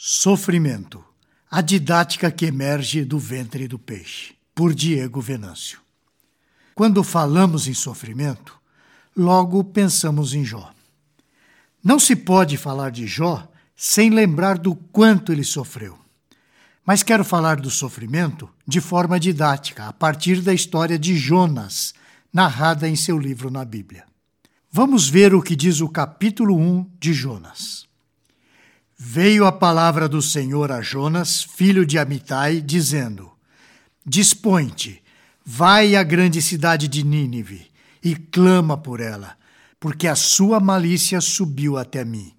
Sofrimento. A didática que emerge do ventre do peixe. Por Diego Venâncio. Quando falamos em sofrimento, logo pensamos em Jó. Não se pode falar de Jó sem lembrar do quanto ele sofreu. Mas quero falar do sofrimento de forma didática, a partir da história de Jonas, narrada em seu livro na Bíblia. Vamos ver o que diz o capítulo 1 de Jonas. Veio a palavra do Senhor a Jonas, filho de Amitai, dizendo: Dispõe-te, vai à grande cidade de Nínive e clama por ela, porque a sua malícia subiu até mim.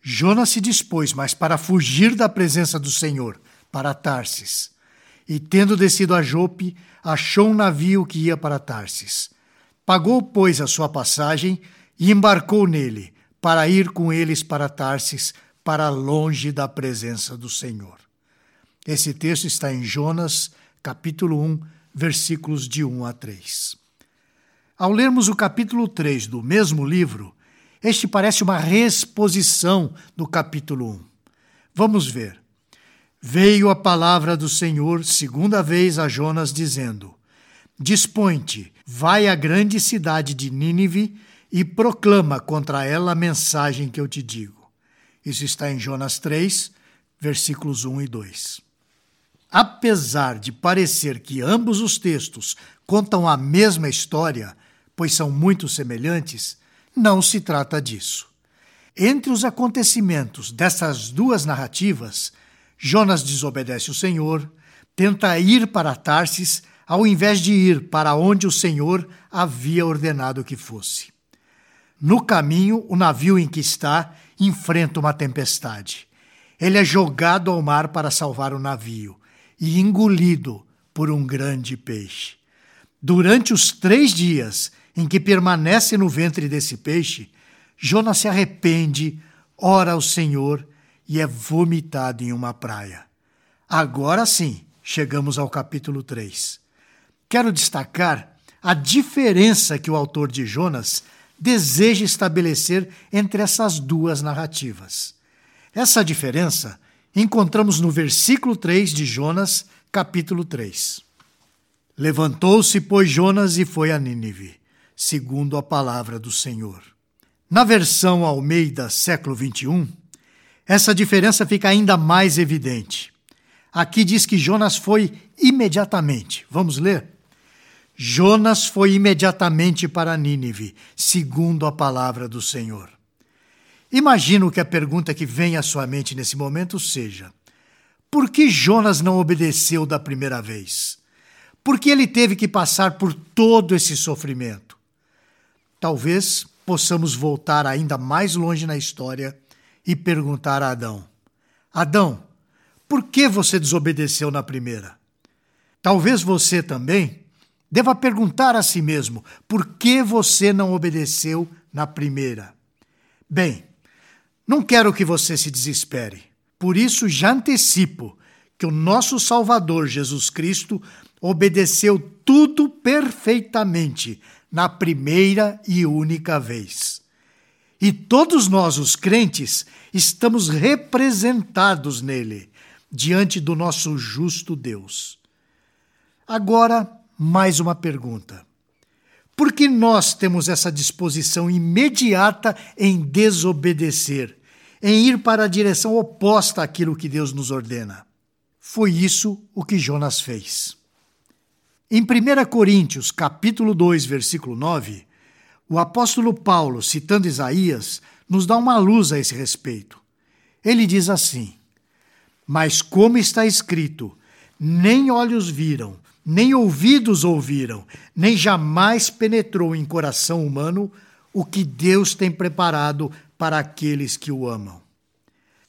Jonas se dispôs, mas para fugir da presença do Senhor, para Tarsis. E tendo descido a Jope, achou um navio que ia para Tarsis. Pagou, pois, a sua passagem e embarcou nele, para ir com eles para Tarsis, para longe da presença do Senhor. Esse texto está em Jonas, capítulo 1, versículos de 1 a 3. Ao lermos o capítulo 3 do mesmo livro, este parece uma reexposição do capítulo 1. Vamos ver. Veio a palavra do Senhor segunda vez a Jonas, dizendo: Dispõe-te, vai à grande cidade de Nínive e proclama contra ela a mensagem que eu te digo. Isso está em Jonas 3, versículos 1 e 2. Apesar de parecer que ambos os textos contam a mesma história, pois são muito semelhantes, não se trata disso. Entre os acontecimentos dessas duas narrativas, Jonas desobedece o Senhor, tenta ir para Tarsis ao invés de ir para onde o Senhor havia ordenado que fosse. No caminho, o navio em que está enfrenta uma tempestade. Ele é jogado ao mar para salvar o navio e engolido por um grande peixe. Durante os três dias em que permanece no ventre desse peixe, Jonas se arrepende, ora ao Senhor e é vomitado em uma praia. Agora sim, chegamos ao capítulo 3. Quero destacar a diferença que o autor de Jonas deseja estabelecer entre essas duas narrativas. Essa diferença encontramos no versículo 3 de Jonas, capítulo 3. Levantou-se, pois, Jonas e foi a Nínive, segundo a palavra do Senhor. Na versão Almeida, século 21, essa diferença fica ainda mais evidente. Aqui diz que Jonas foi imediatamente. Vamos ler? Jonas foi imediatamente para Nínive, segundo a palavra do Senhor. Imagino que a pergunta que vem à sua mente nesse momento seja: por que Jonas não obedeceu da primeira vez? Por que ele teve que passar por todo esse sofrimento? Talvez possamos voltar ainda mais longe na história e perguntar a Adão: Adão, por que você desobedeceu na primeira? Talvez você também deva perguntar a si mesmo: por que você não obedeceu na primeira? Bem, não quero que você se desespere. Por isso já antecipo que o nosso Salvador Jesus Cristo obedeceu tudo perfeitamente na primeira e única vez. E todos nós, os crentes, estamos representados nele, diante do nosso justo Deus. Agora, mais uma pergunta. Por que nós temos essa disposição imediata em desobedecer, em ir para a direção oposta àquilo que Deus nos ordena? Foi isso o que Jonas fez. Em 1 Coríntios, capítulo 2, versículo 9, o apóstolo Paulo, citando Isaías, nos dá uma luz a esse respeito. Ele diz assim: Mas como está escrito, nem olhos viram, nem ouvidos ouviram, nem jamais penetrou em coração humano o que Deus tem preparado para aqueles que o amam.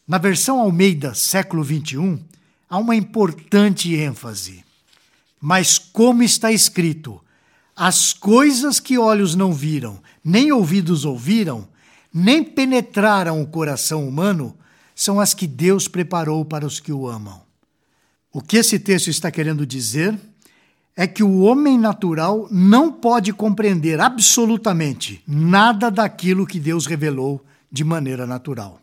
Na versão Almeida, século 21, há uma importante ênfase. Mas como está escrito, as coisas que olhos não viram, nem ouvidos ouviram, nem penetraram o coração humano, são as que Deus preparou para os que o amam. O que esse texto está querendo dizer? É que o homem natural não pode compreender absolutamente nada daquilo que Deus revelou de maneira natural.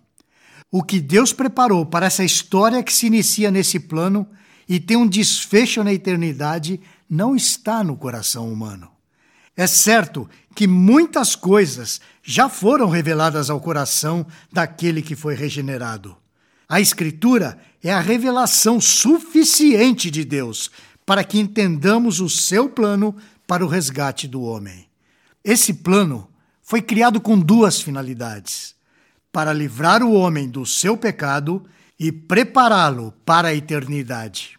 O que Deus preparou para essa história que se inicia nesse plano e tem um desfecho na eternidade não está no coração humano. É certo que muitas coisas já foram reveladas ao coração daquele que foi regenerado. A Escritura é a revelação suficiente de Deus para que entendamos o seu plano para o resgate do homem. Esse plano foi criado com duas finalidades: para livrar o homem do seu pecado e prepará-lo para a eternidade.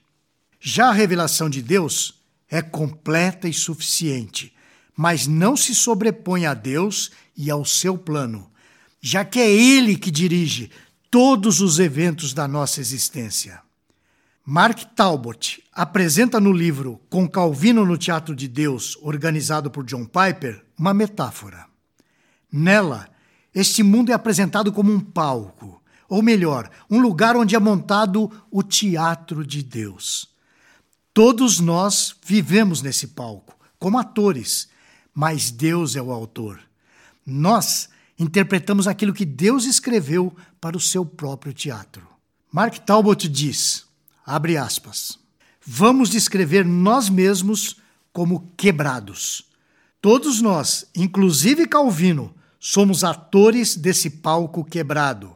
Já a revelação de Deus é completa e suficiente, mas não se sobrepõe a Deus e ao seu plano, já que é Ele que dirige todos os eventos da nossa existência. Mark Talbot apresenta no livro Com Calvino no Teatro de Deus, organizado por John Piper, uma metáfora. Nela, este mundo é apresentado como um palco, ou melhor, um lugar onde é montado o teatro de Deus. Todos nós vivemos nesse palco, como atores, mas Deus é o autor. Nós interpretamos aquilo que Deus escreveu para o seu próprio teatro. Mark Talbot diz: abre aspas, vamos descrever nós mesmos como quebrados. Todos nós, inclusive Calvino, somos atores desse palco quebrado.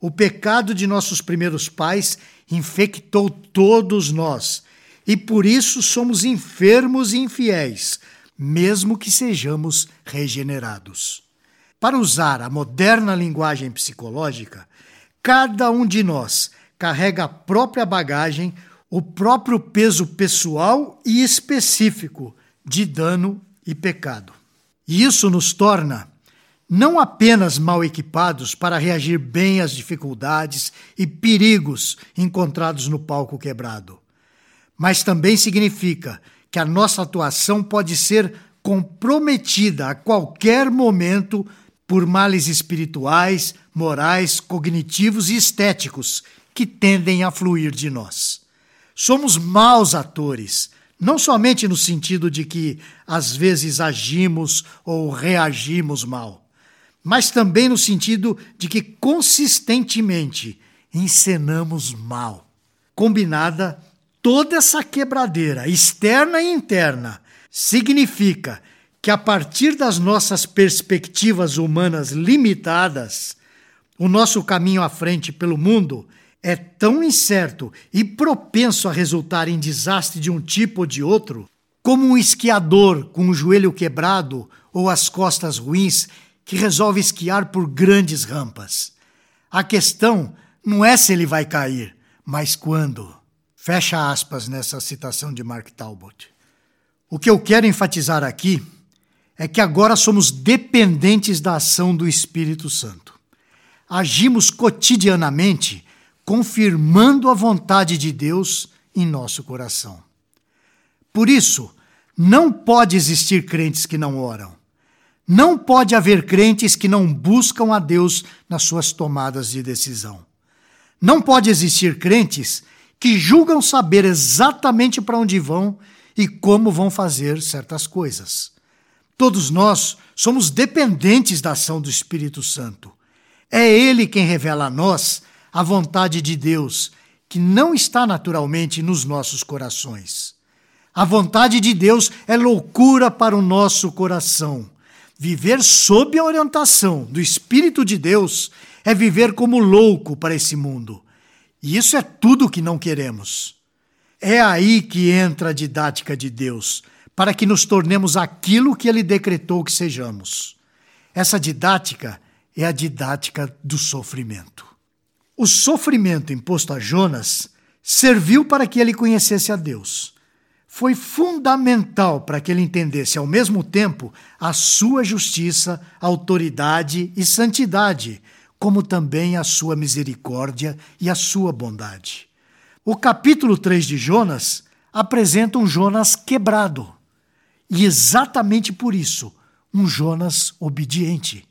O pecado de nossos primeiros pais infectou todos nós, e por isso somos enfermos e infiéis, mesmo que sejamos regenerados. Para usar a moderna linguagem psicológica, cada um de nós carrega a própria bagagem, o próprio peso pessoal e específico de dano e pecado. E isso nos torna não apenas mal equipados para reagir bem às dificuldades e perigos encontrados no palco quebrado, mas também significa que a nossa atuação pode ser comprometida a qualquer momento por males espirituais, morais, cognitivos e estéticos que tendem a fluir de nós. Somos maus atores, não somente no sentido de que às vezes agimos ou reagimos mal, mas também no sentido de que consistentemente encenamos mal. Combinada, toda essa quebradeira, externa e interna, significa que a partir das nossas perspectivas humanas limitadas, o nosso caminho à frente pelo mundo é tão incerto e propenso a resultar em desastre de um tipo ou de outro, como um esquiador com o joelho quebrado ou as costas ruins que resolve esquiar por grandes rampas. A questão não é se ele vai cair, mas quando. Fecha aspas nessa citação de Mark Talbot. O que eu quero enfatizar aqui é que agora somos dependentes da ação do Espírito Santo. Agimos cotidianamente confirmando a vontade de Deus em nosso coração. Por isso, não pode existir crentes que não oram. Não pode haver crentes que não buscam a Deus nas suas tomadas de decisão. Não pode existir crentes que julgam saber exatamente para onde vão e como vão fazer certas coisas. Todos nós somos dependentes da ação do Espírito Santo. É Ele quem revela a nós a vontade de Deus, que não está naturalmente nos nossos corações. A vontade de Deus é loucura para o nosso coração. Viver sob a orientação do Espírito de Deus é viver como louco para esse mundo. E isso é tudo o que não queremos. É aí que entra a didática de Deus, para que nos tornemos aquilo que ele decretou que sejamos. Essa didática é a didática do sofrimento. O sofrimento imposto a Jonas serviu para que ele conhecesse a Deus. Foi fundamental para que ele entendesse ao mesmo tempo a sua justiça, autoridade e santidade, como também a sua misericórdia e a sua bondade. O capítulo 3 de Jonas apresenta um Jonas quebrado. E exatamente por isso, um Jonas obediente.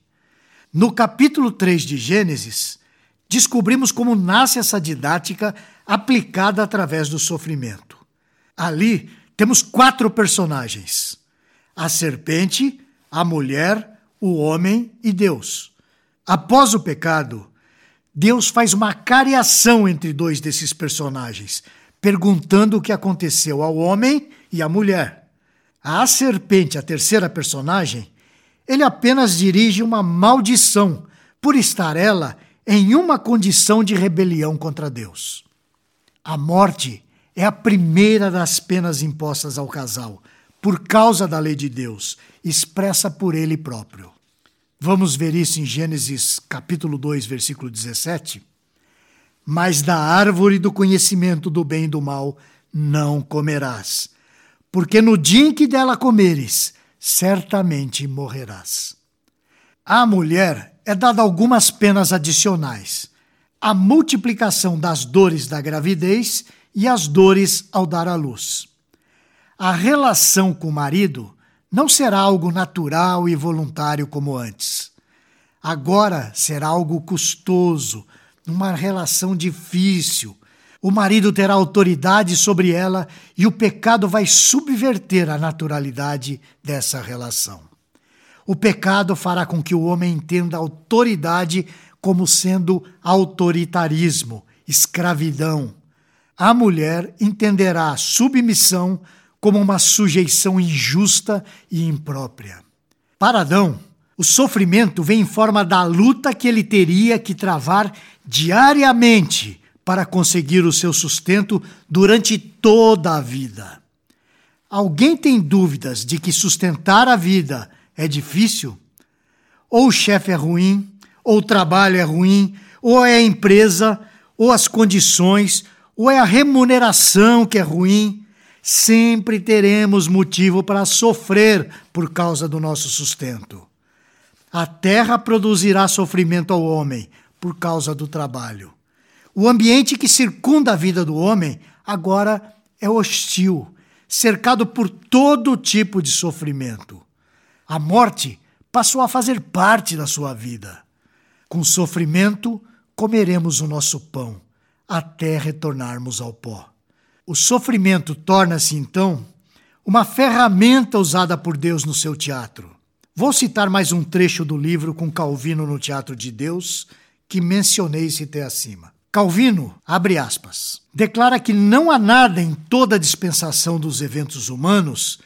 No capítulo 3 de Gênesis, descobrimos como nasce essa didática aplicada através do sofrimento. Ali temos quatro personagens: a serpente, a mulher, o homem e Deus. Após o pecado, Deus faz uma cariação entre dois desses personagens, perguntando o que aconteceu ao homem e à mulher. A serpente, a terceira personagem, ele apenas dirige uma maldição por estar ela em uma condição de rebelião contra Deus. A morte é a primeira das penas impostas ao casal, por causa da lei de Deus, expressa por ele próprio. Vamos ver isso em Gênesis capítulo 2, versículo 17. Mas da árvore do conhecimento do bem e do mal não comerás, porque no dia em que dela comeres, certamente morrerás. À mulher é dada algumas penas adicionais: a multiplicação das dores da gravidez e as dores ao dar à luz. A relação com o marido não será algo natural e voluntário como antes. Agora será algo custoso, uma relação difícil. O marido terá autoridade sobre ela e o pecado vai subverter a naturalidade dessa relação. O pecado fará com que o homem entenda a autoridade como sendo autoritarismo, escravidão. A mulher entenderá a submissão como uma sujeição injusta e imprópria. Para Adão, o sofrimento vem em forma da luta que ele teria que travar diariamente para conseguir o seu sustento durante toda a vida. Alguém tem dúvidas de que sustentar a vida é difícil? Ou o chefe é ruim, ou o trabalho é ruim, ou é a empresa, ou as condições, ou é a remuneração que é ruim, sempre teremos motivo para sofrer por causa do nosso sustento. A terra produzirá sofrimento ao homem por causa do trabalho. O ambiente que circunda a vida do homem agora é hostil, cercado por todo tipo de sofrimento. A morte passou a fazer parte da sua vida. Com sofrimento, comeremos o nosso pão, até retornarmos ao pó. O sofrimento torna-se, então, uma ferramenta usada por Deus no seu teatro. Vou citar mais um trecho do livro com Calvino no Teatro de Deus, que mencionei e citei acima. Calvino, abre aspas, declara que não há nada em toda a dispensação dos eventos humanos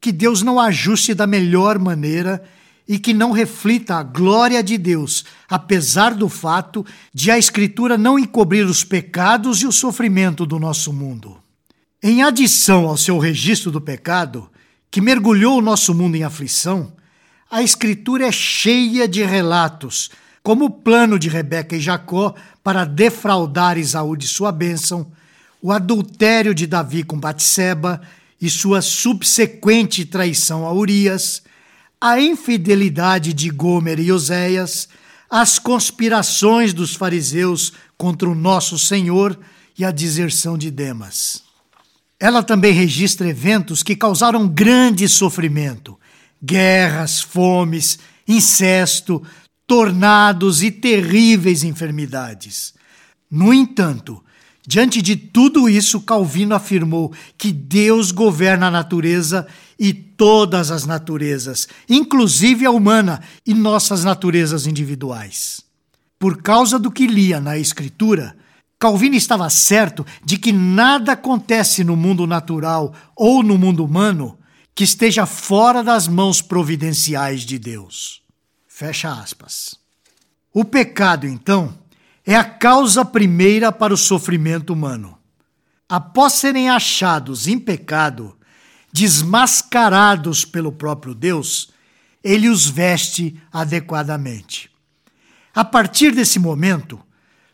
que Deus não ajuste da melhor maneira e que não reflita a glória de Deus, apesar do fato de a Escritura não encobrir os pecados e o sofrimento do nosso mundo. Em adição ao seu registro do pecado, que mergulhou o nosso mundo em aflição, a Escritura é cheia de relatos, como o plano de Rebeca e Jacó para defraudar Isaú de sua bênção, o adultério de Davi com Batseba e sua subsequente traição a Urias, a infidelidade de Gomer e Oséias, as conspirações dos fariseus contra o nosso Senhor e a deserção de Demas. Ela também registra eventos que causaram grande sofrimento: guerras, fomes, incesto, tornados e terríveis enfermidades. No entanto, diante de tudo isso, Calvino afirmou que Deus governa a natureza e todas as naturezas, inclusive a humana e nossas naturezas individuais. Por causa do que lia na Escritura, Calvino estava certo de que nada acontece no mundo natural ou no mundo humano que esteja fora das mãos providenciais de Deus. Fecha aspas. O pecado, então, é a causa primeira para o sofrimento humano. Após serem achados em pecado, desmascarados pelo próprio Deus, ele os veste adequadamente. A partir desse momento,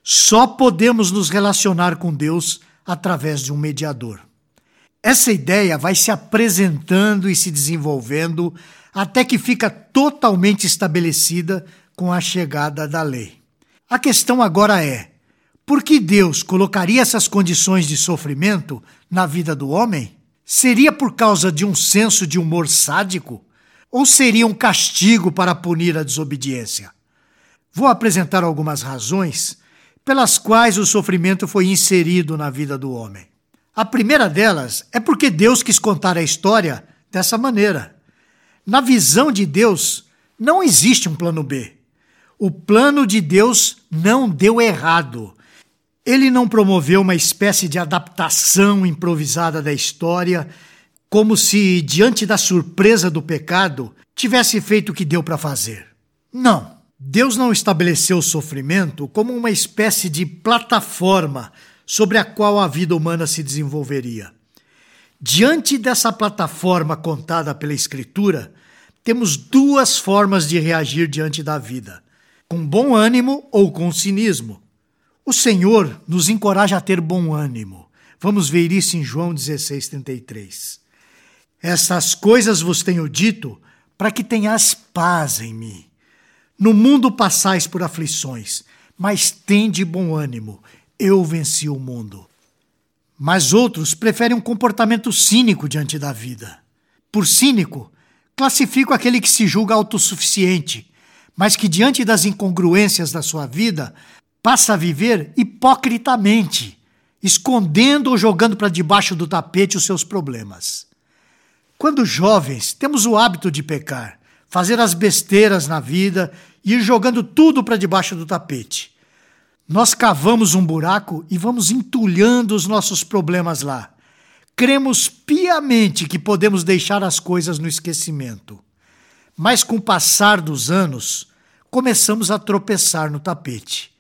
só podemos nos relacionar com Deus através de um mediador. Essa ideia vai se apresentando e se desenvolvendo até que fica totalmente estabelecida com a chegada da lei. A questão agora é: por que Deus colocaria essas condições de sofrimento na vida do homem? Seria por causa de um senso de humor sádico? Ou seria um castigo para punir a desobediência? Vou apresentar algumas razões pelas quais o sofrimento foi inserido na vida do homem. A primeira delas é porque Deus quis contar a história dessa maneira. Na visão de Deus, não existe um plano B. o plano de Deus não deu errado. Ele não promoveu uma espécie de adaptação improvisada da história, como se, diante da surpresa do pecado, tivesse feito o que deu para fazer. Não. Deus não estabeleceu o sofrimento como uma espécie de plataforma sobre a qual a vida humana se desenvolveria. Diante dessa plataforma contada pela Escritura, temos duas formas de reagir diante da vida: com bom ânimo ou com cinismo. O Senhor nos encoraja a ter bom ânimo. Vamos ver isso em João 16, 33. Essas coisas vos tenho dito para que tenhas paz em mim. No mundo passais por aflições, mas tende bom ânimo, eu venci o mundo. Mas outros preferem um comportamento cínico diante da vida. Por cínico, classifico aquele que se julga autossuficiente, mas que diante das incongruências da sua vida passa a viver hipocritamente, escondendo ou jogando para debaixo do tapete os seus problemas. Quando jovens, temos o hábito de pecar, fazer as besteiras na vida e ir jogando tudo para debaixo do tapete. Nós cavamos um buraco e vamos entulhando os nossos problemas lá. Cremos piamente que podemos deixar as coisas no esquecimento. Mas com o passar dos anos, começamos a tropeçar no tapete.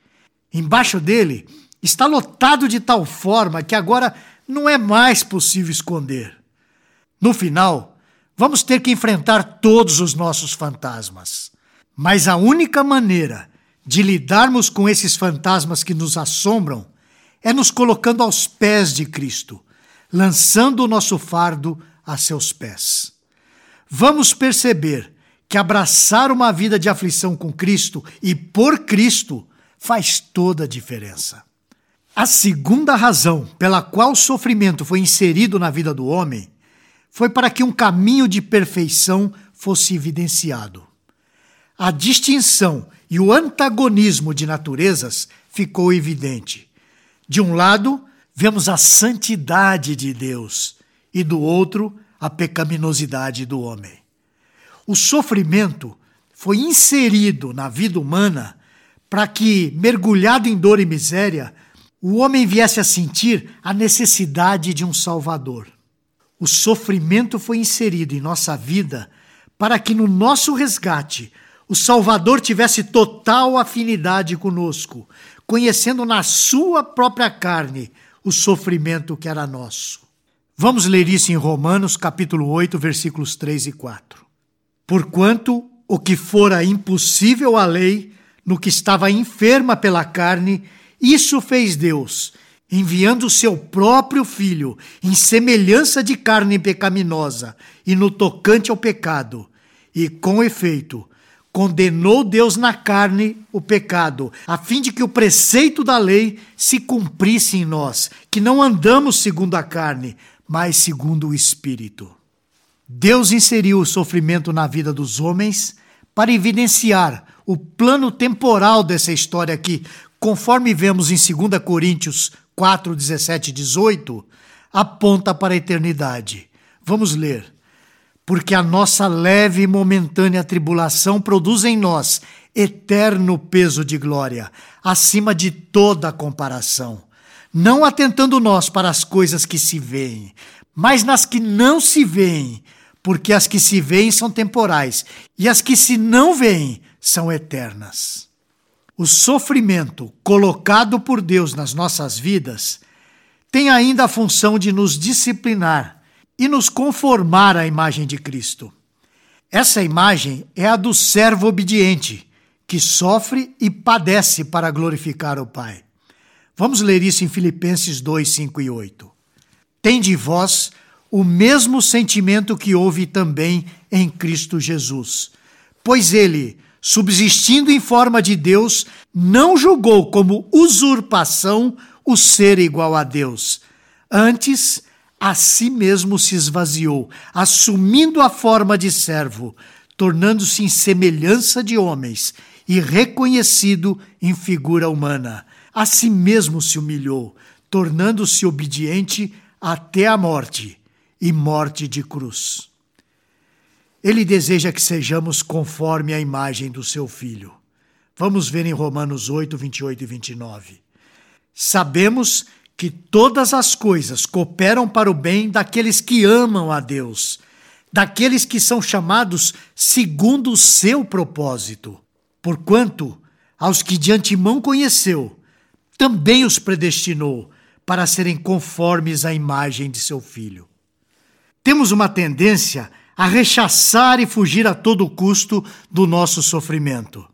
Embaixo dele está lotado de tal forma que agora não é mais possível esconder. No final, vamos ter que enfrentar todos os nossos fantasmas. Mas a única maneira de lidarmos com esses fantasmas que nos assombram é nos colocando aos pés de Cristo, lançando o nosso fardo a seus pés. Vamos perceber que abraçar uma vida de aflição com Cristo e por Cristo faz toda a diferença. A segunda razão pela qual o sofrimento foi inserido na vida do homem foi para que um caminho de perfeição fosse evidenciado. A distinção e o antagonismo de naturezas ficou evidente. De um lado, vemos a santidade de Deus e do outro, a pecaminosidade do homem. O sofrimento foi inserido na vida humana para que, mergulhado em dor e miséria, o homem viesse a sentir a necessidade de um Salvador. O sofrimento foi inserido em nossa vida para que, no nosso resgate, o Salvador tivesse total afinidade conosco, conhecendo na sua própria carne o sofrimento que era nosso. Vamos ler isso em Romanos, capítulo 8, versículos 3 e 4. Porquanto o que fora impossível à lei, no que estava enferma pela carne, isso fez Deus, enviando o seu próprio filho em semelhança de carne pecaminosa e no tocante ao pecado, e com efeito condenou Deus na carne o pecado, a fim de que o preceito da lei se cumprisse em nós, que não andamos segundo a carne, mas segundo o Espírito. Deus inseriu o sofrimento na vida dos homens para evidenciar o plano temporal dessa história que, conforme vemos em 2 Coríntios 4, 17 e 18, aponta para a eternidade. Vamos ler porque a nossa leve e momentânea tribulação produz em nós eterno peso de glória, acima de toda comparação. Não atentando nós para as coisas que se veem, mas nas que não se veem, porque as que se veem são temporais e as que se não veem são eternas. O sofrimento colocado por Deus nas nossas vidas tem ainda a função de nos disciplinar e nos conformar à imagem de Cristo. Essa imagem é a do servo obediente, que sofre e padece para glorificar o Pai. Vamos ler isso em Filipenses 2, 5 e 8. Tende vós o mesmo sentimento que houve também em Cristo Jesus, pois ele, subsistindo em forma de Deus, não julgou como usurpação o ser igual a Deus. Antes, a si mesmo se esvaziou, assumindo a forma de servo, tornando-se em semelhança de homens e reconhecido em figura humana. A si mesmo se humilhou, tornando-se obediente até a morte e morte de cruz. Ele deseja que sejamos conforme a imagem do seu filho. Vamos ver em Romanos 8, 28 e 29. Sabemos que todas as coisas cooperam para o bem daqueles que amam a Deus, daqueles que são chamados segundo o seu propósito. Porquanto, aos que de antemão conheceu, também os predestinou para serem conformes à imagem de seu filho. Temos uma tendência a rechaçar e fugir a todo custo do nosso sofrimento.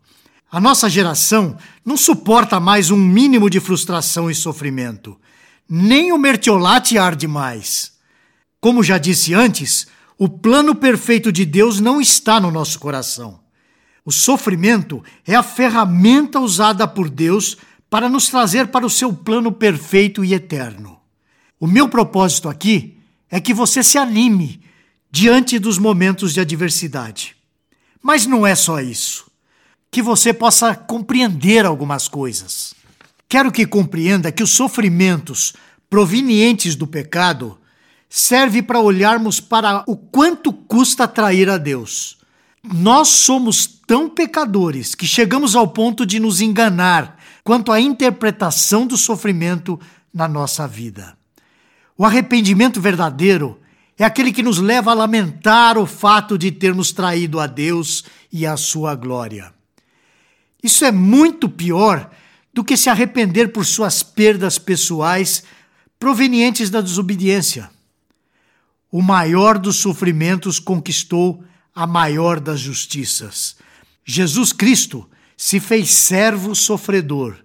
A nossa geração não suporta mais um mínimo de frustração e sofrimento. Nem o mertiolate arde mais. Como já disse antes, o plano perfeito de Deus não está no nosso coração. O sofrimento é a ferramenta usada por Deus para nos trazer para o seu plano perfeito e eterno. O meu propósito aqui é que você se anime diante dos momentos de adversidade. Mas não é só isso que você possa compreender algumas coisas. Quero que compreenda que os sofrimentos provenientes do pecado serve para olharmos para o quanto custa trair a Deus. Nós somos tão pecadores que chegamos ao ponto de nos enganar quanto à interpretação do sofrimento na nossa vida. O arrependimento verdadeiro é aquele que nos leva a lamentar o fato de termos traído a Deus e a sua glória. Isso é muito pior do que se arrepender por suas perdas pessoais provenientes da desobediência. O maior dos sofrimentos conquistou a maior das justiças. Jesus Cristo se fez servo sofredor.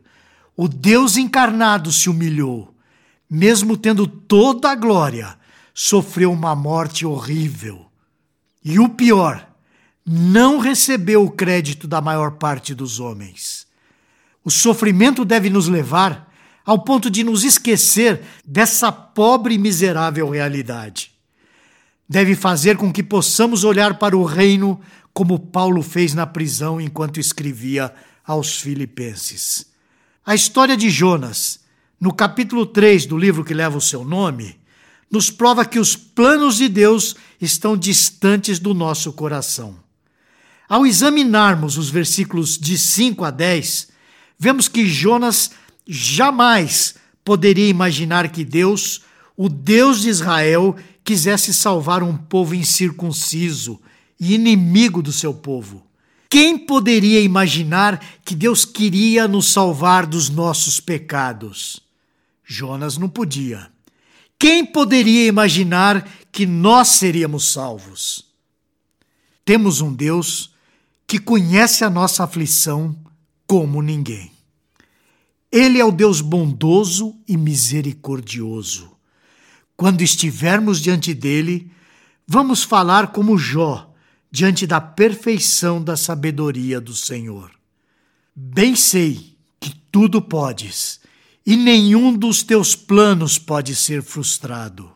O Deus encarnado se humilhou, mesmo tendo toda a glória, sofreu uma morte horrível. E o pior, não recebeu o crédito da maior parte dos homens. O sofrimento deve nos levar ao ponto de nos esquecer dessa pobre e miserável realidade. Deve fazer com que possamos olhar para o reino como Paulo fez na prisão enquanto escrevia aos Filipenses. A história de Jonas, no capítulo 3 do livro que leva o seu nome, nos prova que os planos de Deus estão distantes do nosso coração. Ao examinarmos os versículos de 5 a 10, vemos que Jonas jamais poderia imaginar que Deus, o Deus de Israel, quisesse salvar um povo incircunciso e inimigo do seu povo. Quem poderia imaginar que Deus queria nos salvar dos nossos pecados? Jonas não podia. Quem poderia imaginar que nós seríamos salvos? Temos um Deus que conhece a nossa aflição como ninguém. Ele é o Deus bondoso e misericordioso. Quando estivermos diante dele, vamos falar como Jó, diante da perfeição da sabedoria do Senhor. Bem sei que tudo podes, e nenhum dos teus planos pode ser frustrado.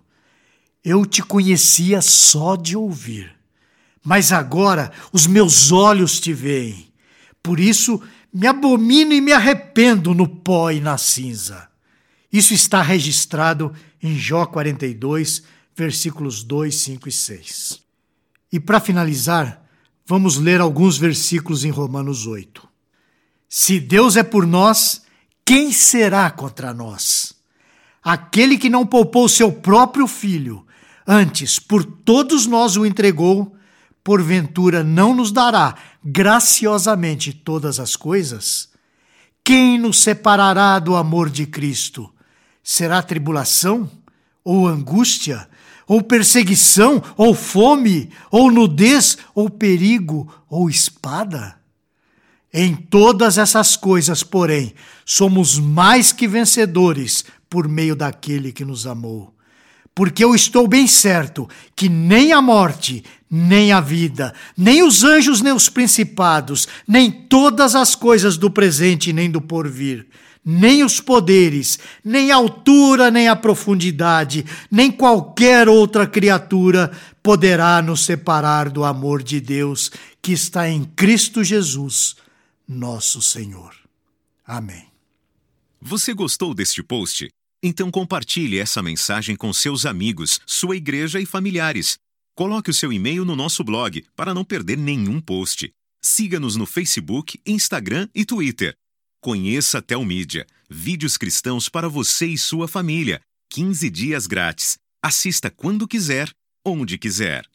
Eu te conhecia só de ouvir mas agora os meus olhos te veem. Por isso me abomino e me arrependo no pó e na cinza. Isso está registrado em Jó 42, versículos 2, 5 e 6. E para finalizar, vamos ler alguns versículos em Romanos 8. Se Deus é por nós, quem será contra nós? Aquele que não poupou seu próprio filho, antes por todos nós o entregou, porventura não nos dará graciosamente todas as coisas? Quem nos separará do amor de Cristo? Será tribulação? Ou angústia? Ou perseguição? Ou fome? Ou nudez? Ou perigo? Ou espada? Em todas essas coisas, porém, somos mais que vencedores por meio daquele que nos amou. Porque eu estou bem certo que nem a morte, nem a vida, nem os anjos, nem os principados, nem todas as coisas do presente nem do porvir, nem os poderes, nem a altura, nem a profundidade, nem qualquer outra criatura poderá nos separar do amor de Deus que está em Cristo Jesus, nosso Senhor. Amém. Você gostou deste post? Então compartilhe essa mensagem com seus amigos, sua igreja e familiares. Coloque o seu e-mail no nosso blog para não perder nenhum post. Siga-nos no Facebook, Instagram e Twitter. Conheça Telmídia, vídeos cristãos para você e sua família. 15 dias grátis. Assista quando quiser, onde quiser.